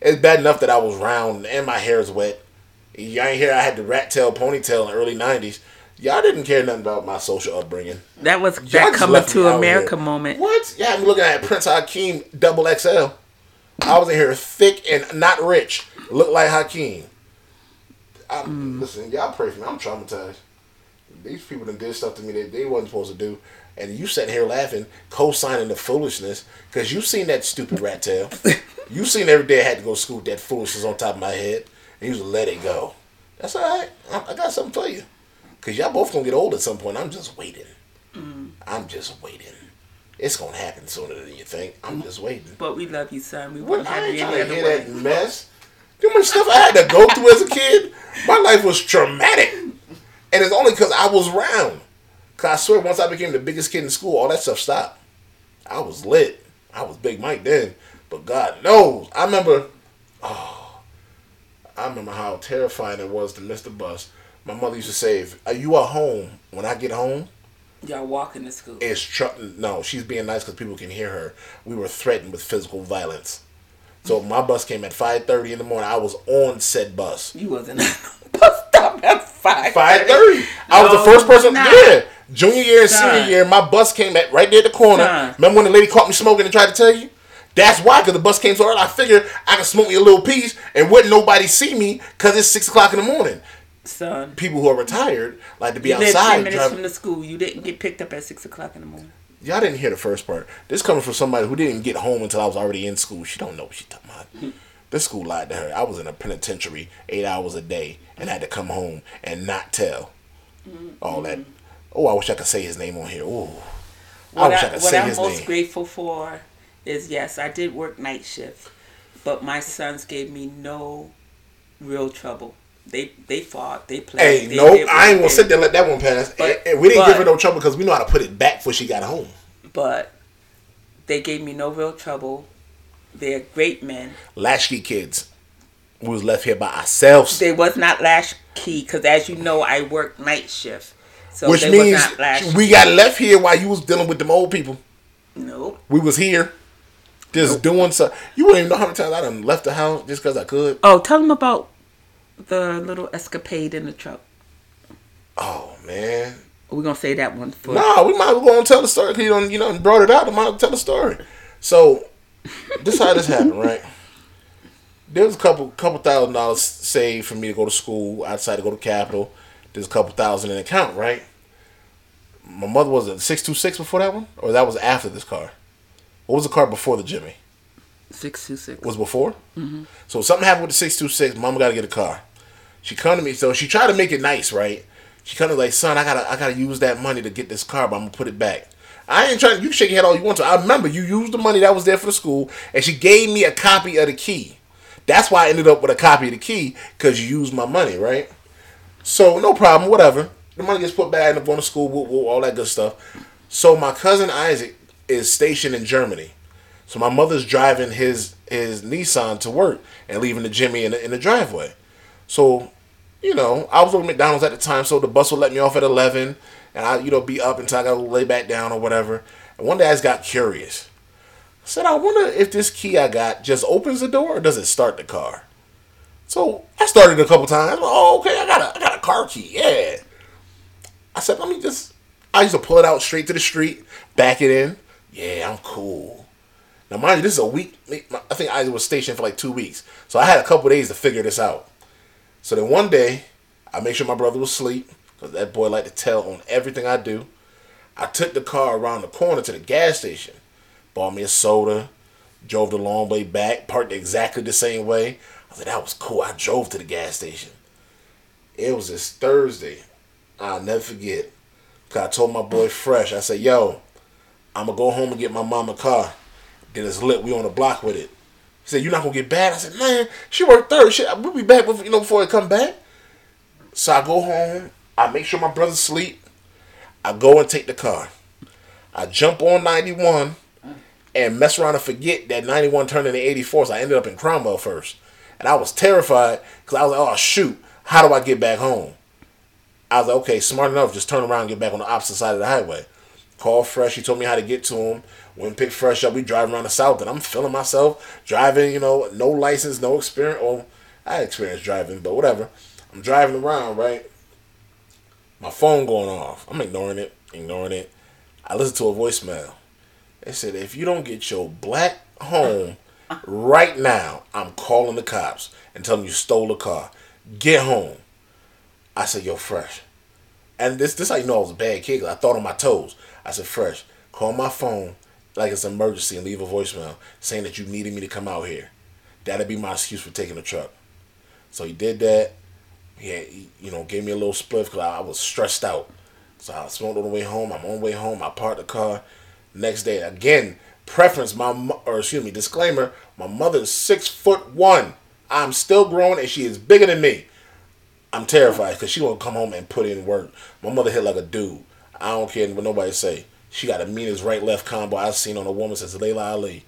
It's bad enough that I was round and my hair is wet. You ain't hear I had the rat tail ponytail in the early '90s. Y'all didn't care nothing about my social upbringing. That was Y'all that coming to America moment. What? Yeah, I'm looking at Prince Hakeem double XL. I was in here thick and not rich. Look like Hakeem. I'm, hmm. Listen, y'all pray for me. I'm traumatized. These people done did stuff to me that they wasn't supposed to do. And you sitting here laughing, co-signing the foolishness, because you seen that stupid rat tail. you seen every day I had to go to school that foolishness on top of my head. And you just let it go. That's all right. I, I got something for you. Because y'all both going to get old at some point. I'm just waiting. Mm. I'm just waiting. It's going to happen sooner than you think. I'm just waiting. But we love you, son. We won't have you any other hear way. that mess. Too much stuff I had to go through as a kid. My life was traumatic, and it's only because I was round. Cause I swear, once I became the biggest kid in school, all that stuff stopped. I was lit. I was Big Mike then, but God knows, I remember. Oh, I remember how terrifying it was to miss the bus. My mother used to say, "If uh, you are home when I get home, Y'all walking to school. It's tr- no, she's being nice because people can hear her. We were threatened with physical violence. So my bus came at five thirty in the morning. I was on said bus. You wasn't at the bus stop at five. Five thirty. I was No, the first person. not. Yeah, junior year and Son. senior year, my bus came at right there at the corner. Son. Remember when the lady caught me smoking and tried to tell you? That's why, because the bus came so early. I figured I could smoke me a little piece and wouldn't nobody see me because it's six o'clock in the morning. Son, People who are retired like to be you lived ten outside. minutes driving- from the school. You didn't get picked up at six o'clock in the morning. Y'all didn't hear the first part. This coming from somebody who didn't get home until I was already in school. She don't know what she talking about. Hmm. This school lied to her. I was in a penitentiary eight hours a day and had to come home and not tell mm-hmm. all that. Mm-hmm. Oh, I wish I could say his name on here. Oh, I What, wish I, I could what say I'm his most grateful for is yes, I did work night shift, but my sons gave me no real trouble. They they fought, they played. Hey, they no, did what I ain't gonna did. sit there and let that one pass. But- And we didn't give her no trouble because we know how to put it back before she got home. But they gave me no real trouble. They're great men. Latchkey kids. We was left here by ourselves. They was not latchkey because, as you know, I work night shift, so which they means was not latchkey. we got left here while you was dealing with them old people. Nope. We was here, just doing so. You wouldn't even know how many times I done left the house just because I could. Oh, tell them about the little escapade in the truck. Oh man, We're gonna say that one for. nah, we might as well go and tell the story you don't, you know, brought it out. I might as well tell the story. So, this how this happened, right? There was a couple couple thousand dollars saved for me to go to school. I decided to go to Capitol. There's a couple thousand in the account, right? My mother was a six two six before that one, or that was after this car. What was the car before the Jimmy? Six two six. was before. Mm-hmm. So something happened with the six two six. Mama got to get a car. She come to me, so she tried to make it nice, right? She kind of like, son, I gotta, I gotta use that money to get this car, but I'm gonna put it back. I ain't trying. You can shake your head all you want to. I remember you used the money that was there for the school, and she gave me a copy of the key. That's why I ended up with a copy of the key because you used my money, right? So no problem, whatever. The money gets put back. I end up going to school, woo, woo, all that good stuff. So my cousin Isaac is stationed in Germany. So my mother's driving his his Nissan to work and leaving the Jimmy in the, in the driveway. So, you know, I was at McDonald's at the time, so the bus would let me off at eleven, and I, you know, be up until I got to lay back down or whatever. And one day I just got curious. I said, I wonder if this key I got just opens the door or does it start the car? So I started a couple times. Oh, okay, I got a I got a car key. Yeah. I said, let me just. I used to pull it out straight to the street, back it in. Yeah, I'm cool. Now, mind you, this is a week. I think I was stationed for like two weeks, so I had a couple days to figure this out. So then one day, I make sure my brother was asleep because that boy liked to tell on everything I do. I took the car around the corner to the gas station, bought me a soda, drove the long way back, parked exactly the same way. I said that was cool. I drove to the gas station. It was this Thursday. I'll never forget. Cause I told my boy Fresh, I said, "Yo, I'm gonna go home and get my mama car." Then it's lit. We on the block with it. He said, "You're not gonna get bad." I said, "Man, she worked third. Shit, we'll be back. Before, you know, before it come back." So I go home. I make sure my brother's sleep. I go and take the car. I jump on 91 and mess around and forget that 91 turned into 84. So I ended up in Cromwell first. And I was terrified because I was like, oh, shoot, how do I get back home? I was like, okay, smart enough, just turn around and get back on the opposite side of the highway. Call Fresh. He told me how to get to him. When pick Fresh up, we drive around the south, and I'm feeling myself driving. You know, no license, no experience. Or I had experience driving, but whatever. I'm driving around, right? My phone going off. I'm ignoring it, ignoring it. I listen to a voicemail. They said, if you don't get your black home right now, I'm calling the cops and telling you stole the car. Get home. I said, yo, fresh. And this this how you know I was a bad kid. I thought on my toes. I said, fresh, call my phone like it's an emergency and leave a voicemail saying that you needed me to come out here. That'd be my excuse for taking the truck. So he did that. He, had, you know, gave me a little spliff because I, was stressed out. So I smoked on the way home. I'm on the way home. I parked the car. Next day, again, preference, my or excuse me, disclaimer, my mother is six foot one. I'm still growing and she is bigger than me. I'm terrified because she won't come home and put in work. My mother hit like a dude. I don't care what nobody say. She got the meanest right left combo I've seen on a woman since Laila Ali.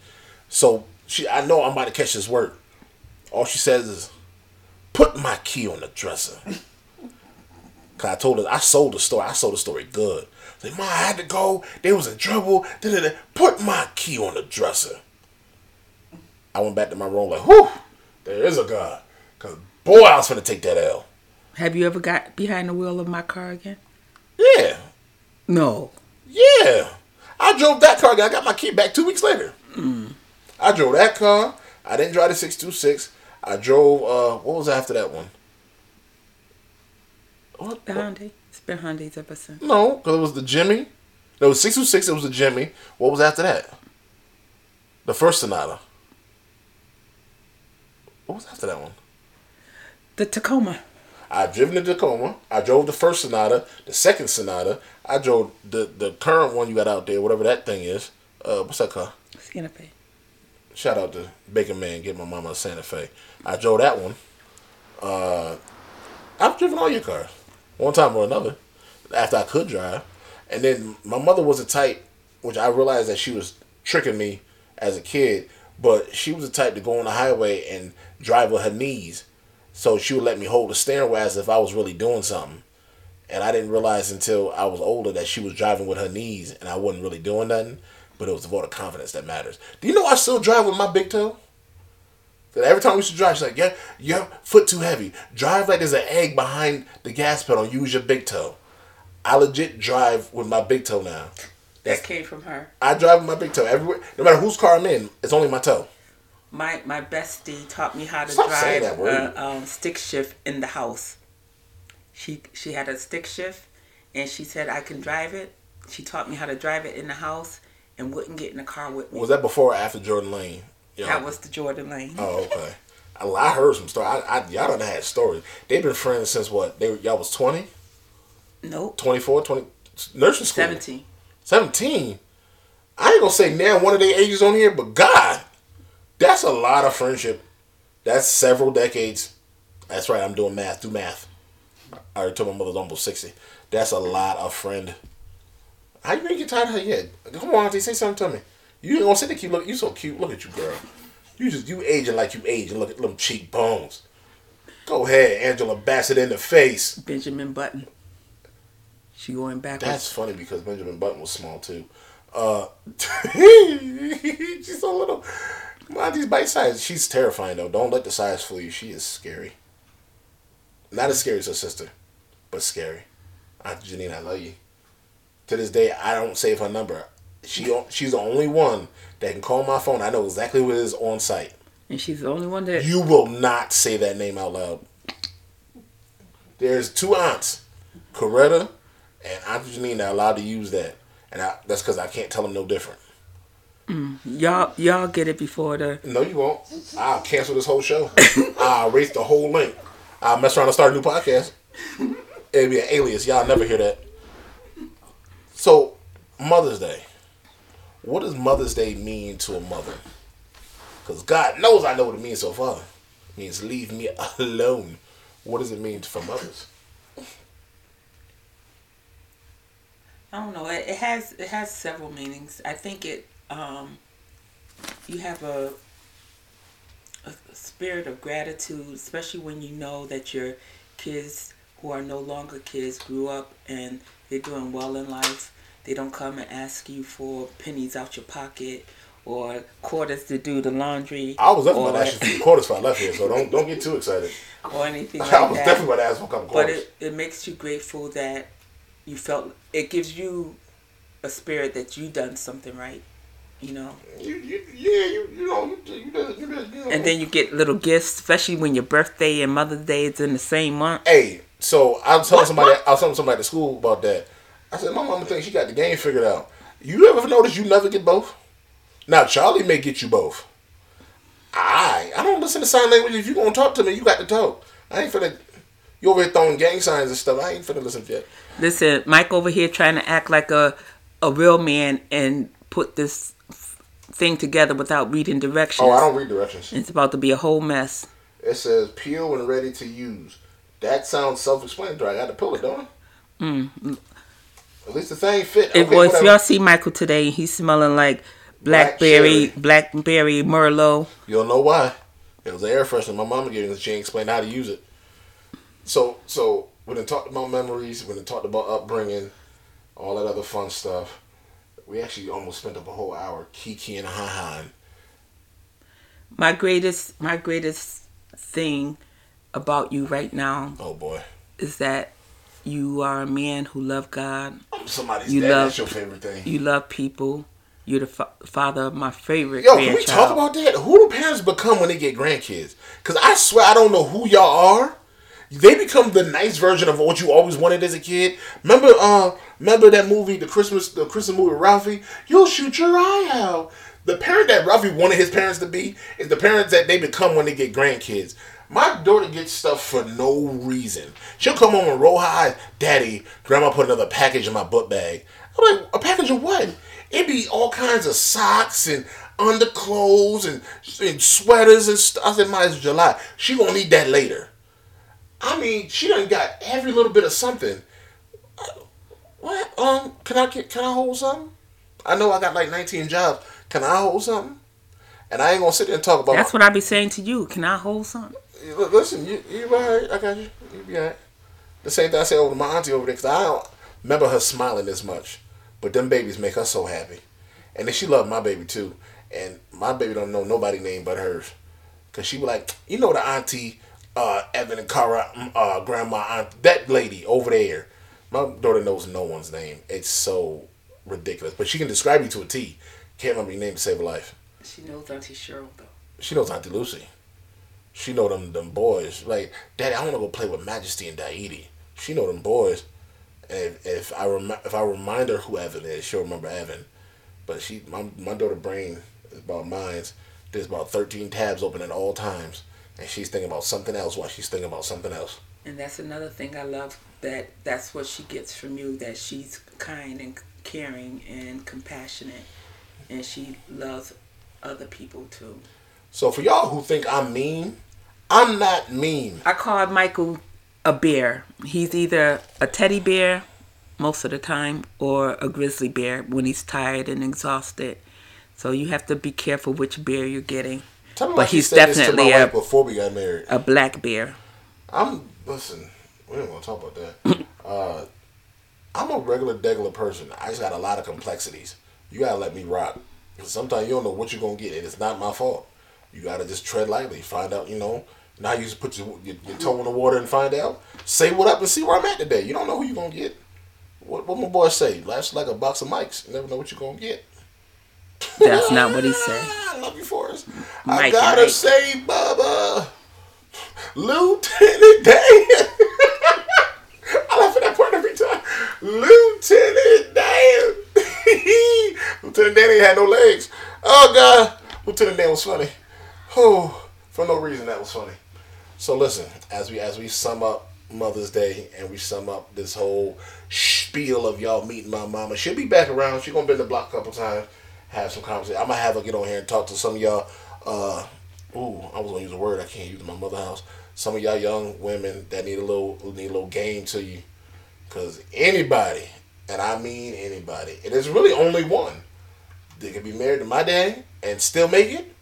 So she, I know I'm about to catch this work. All she says is, "Put my key on the dresser." Cause I told her I sold the story. I sold the story good. Like, Ma, I had to go. They was in trouble. Da-da-da. Put my key on the dresser. I went back to my room like, whew, there is a God. Cause boy, I was gonna take that L. Have you ever got behind the wheel of my car again? Yeah. No. Yeah. I drove that car. I got my key back two weeks later. Mm. I drove that car. I didn't drive the 626. I drove, uh, what was after that one? What? The Hyundai. It's been Hyundai's ever since. No, because it was the Jimmy. There was 626. It was the Jimmy. What was after that? The first Sonata. What was after that one? The Tacoma. I've driven the Tacoma. I drove the first Sonata, the second Sonata. I drove the the current one you got out there, whatever that thing is. Uh, what's that car? Santa Fe. Shout out to Bacon Man, get my mama a Santa Fe. I drove that one. Uh, I've driven all your cars, one time or another, after I could drive. And then my mother was a type, which I realized that she was tricking me as a kid, but she was a type to go on the highway and drive with her knees. So she would let me hold the steering wheel as if I was really doing something. And I didn't realize until I was older that she was driving with her knees and I wasn't really doing nothing. But it was the vote of confidence that matters. Do you know I still drive with my big toe? Cause every time we used to drive, she's like, "Yeah, your foot too heavy. Drive like there's an egg behind the gas pedal. Use your big toe." I legit drive with my big toe now. That came from her. I drive with my big toe everywhere. No matter whose car I'm in, it's only my toe. My my bestie taught me how to Stop drive a um, stick shift in the house. She she had a stick shift, and she said I can drive it. She taught me how to drive it in the house, and wouldn't get in the car with me. Was that before or after Jordan Lane? That was the Jordan Lane. Oh, okay. I, heard some stories. I, I, y'all done had stories. They've been friends since what? They y'all was 20, Nope. 24, 20, nursing school. Seventeen. 17. I ain't gonna say now one of their ages on here, but God, that's a lot of friendship. That's several decades. That's right. I'm doing math. Do math. I already told my mother's almost 60. That's a lot of friend. How you gonna get tired of her yet? Come on, auntie, say something to me. You ain't gonna sit there keep look. You so cute. Look at you, girl. You just you aging like you aging. Look at them cheekbones. Go ahead, Angela Bassett in the face. Benjamin Button. She going backwards. That's funny because Benjamin Button was small too. Uh, she's so little. These bite size. She's terrifying though. Don't let the size fool you. She is scary. Not as scary as her sister, but scary. Aunt Janine, I love you. To this day, I don't save her number. She she's the only one that can call my phone. I know exactly what it is on site. And she's the only one that You will not say that name out loud. There's two aunts, Coretta and Aunt Janine, that are allowed to use that, and I, that's because I can't tell them no different. Mm-hmm. y'all y'all get it before the No, you won't. I'll cancel this whole show. I'll erase the whole link. I'll mess around and start a new podcast. It'll be an alias. Y'all never hear that. So, Mother's Day. What does Mother's Day mean to a mother? Because God knows I know what it means so far. It means leave me alone. What does it mean for mothers? I don't know. It, it has it has several meanings. I think it um you have a a spirit of gratitude, especially when you know that your kids who are no longer kids grew up and they're doing well in life. They don't come and ask you for pennies out your pocket or quarters to do the laundry. I was definitely or, about to ask you for quarters before I left here, so don't don't get too excited. or anything like I was that. definitely about to ask for a couple but quarters. it, it makes you grateful that you felt it gives you a spirit that you done something right you know you, you, yeah, you, you know, you, you, did- you, did- you know. and then you get little gifts especially when your birthday and mother's day is in the same month Hey, so I was telling somebody, I was telling somebody at school about that. I said, my mama thinks she got the game figured out. You ever notice you never get both? Now Charlie may get you both. I, I don't listen to sign language. If you gonna talk to me, you got to talk. I ain't finna. You over here throwing gang signs and stuff. I ain't finna listen to that. listen mike over here trying to act like a a real man and put this thing together without reading directions Oh, I don't read directions. it's about to be a whole mess It says peel and ready to use. That sounds self-explanatory. I got to pull it, don't I? Mm. At least the thing fit. if, well, if y'all see michael today he's smelling like blackberry Black blackberry merlot You'll know why. It was an air freshener. My mama gave me this. She explained how to use it. So, so when they talked about memories, when they talked about upbringing, all that other fun stuff, we actually almost spent up a whole hour kiki and ha my greatest my greatest thing about you right now Oh boy, is that you are a man who love God. I'm somebody's You dad. love- That's your favorite thing. You love people. You're the fa- father of my favorite Yo, can we talk about that? Who do parents become when they get grandkids? Because I swear I don't know who y'all are. They become the nice version of what you always wanted as a kid. Remember, uh, remember that movie, the Christmas, the Christmas movie, Ralphie. You'll shoot your eye out. The parent that Ralphie wanted his parents to be is the parents that they become when they get grandkids. My daughter gets stuff for no reason. She'll come home and roll her eyes. Daddy, Grandma put another package in my book bag. I'm like, a package of what? It'd be all kinds of socks and underclothes and, and sweaters and stuff. I said, as July. She gonna need that later. I mean, she done got every little bit of something. What? Um, can I get? Can I hold something? I know I got like 19 jobs. Can I hold something? And I ain't gonna sit there and talk about. That's what I be saying to you. Can I hold something? Listen, you you alright? I got you. You be alright. The same thing I said over to my auntie over there because I don't remember her smiling this much, but them babies make her so happy, and then she loved my baby too. And my baby don't know nobody name but hers, cause she be like, you know the auntie, uh, Evan and Cara, mm, uh, grandma, aunt, that lady over there. My daughter knows no one's name. It's so ridiculous, but she can describe you to a T. Can't remember your name to save a life. She knows Auntie Cheryl though. She knows Auntie Lucy. She know them them boys. Like, Daddy, I want to go play with Majesty and Daidi. She know them boys. And if, if I rem- if I remind her who Evan is, she'll remember Evan. But she, my my daughter brain is about mine's. There's about thirteen tabs open at all times, and she's thinking about something else while she's thinking about something else. And that's another thing I love that that's what she gets from you that she's kind and caring and compassionate and she loves other people too. So for y'all who think I'm mean, I'm not mean. I call Michael a bear. He's either a teddy bear most of the time or a grizzly bear when he's tired and exhausted. So you have to be careful which bear you're getting. Tell me But he's said this to definitely a- before we got married. A black bear. I'm listen. We don't want to talk about that. uh, I'm a regular, degular person. I just got a lot of complexities. you gotta let me rock. Because sometimes you don't know what you're gonna get, and it's not my fault. You gotta just tread lightly, find out. You know, now you just put your, your, your toe in the water and find out. Say what up and see where I'm at today. You don't know who you're gonna get. What what my boy say? Life's like a box of mics. You never know what you're gonna get. That's not what he said. I love you, Forrest. I Mike, gotta Mike. say, Bubba, Lieutenant Dan. I laugh at that part every time. Lieutenant Dan. Lieutenant Dan ain't had no legs. Oh God, Lieutenant Dan was funny. Oh, for no reason that was funny. So listen, as we as we sum up Mother's Day and we sum up this whole spiel of y'all meeting my mama, she'll be back around. She's gonna be in the block a couple times, have some conversation. I'm gonna have her get on here and talk to some of y'all. Uh, ooh, I was gonna use a word I can't use in my mother house. Some of y'all young women that need a little need a little game to you, cause anybody, and I mean anybody, and there's really only one that can be married to my daddy and still make it.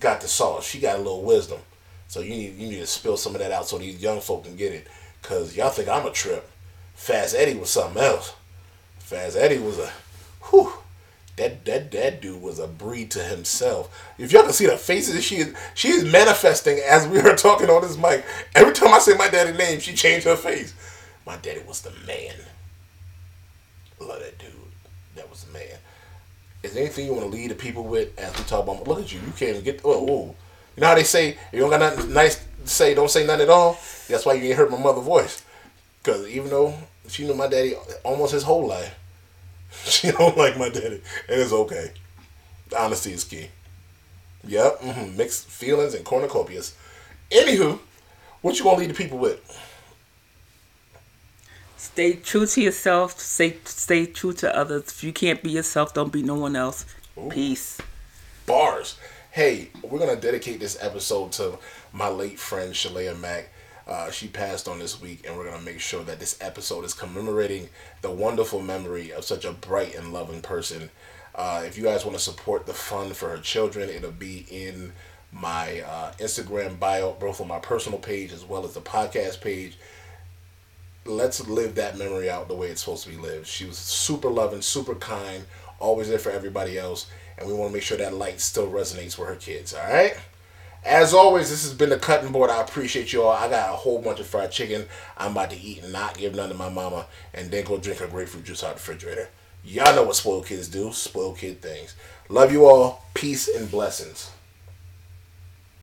Got the sauce. She got a little wisdom. So you need you need to spill some of that out so these young folk can get it. Cause y'all think I'm a trip. Fast Eddie was something else. Fast Eddie was a whew. That that that dude was a breed to himself. If y'all can see the faces she is she is manifesting as we are talking on this mic. Every time I say my daddy's name, she changed her face. My daddy was the man. Love that dude. That was the man. Is there anything you want to lead the people with as we talk about? Look at you. You can't even get. Oh, whoa. You know how they say if you don't got nothing nice to say, don't say nothing at all. That's why you ain't heard my mother voice. Cause even though she knew my daddy almost his whole life, she don't like my daddy, and it's okay. Honesty is key. Yep. hmm Mixed feelings and cornucopias. Anywho, what you gonna lead the people with? Stay true to yourself. Stay stay true to others. If you can't be yourself, don't be no one else. Peace. bars. Hey, we're gonna dedicate this episode to my late friend Shalaya Mack. Uh, she passed on this week, and we're gonna make sure that this episode is commemorating the wonderful memory of such a bright and loving person. Uh, if you guys want to support the fund for her children, it'll be in my uh, Instagram bio, both on my personal page as well as the podcast page let's live that memory out the way it's supposed to be lived. She was super loving, super kind, always there for everybody else, and we want to make sure that light still resonates with her kids. All right. As always, this has been the cutting board. I appreciate you all. I got a whole bunch of fried chicken. I'm about to eat and not give none to my mama, and then go drink her grapefruit juice out of the refrigerator. Y'all know what spoiled kids do. Spoiled kid things. Love you all. Peace and blessings.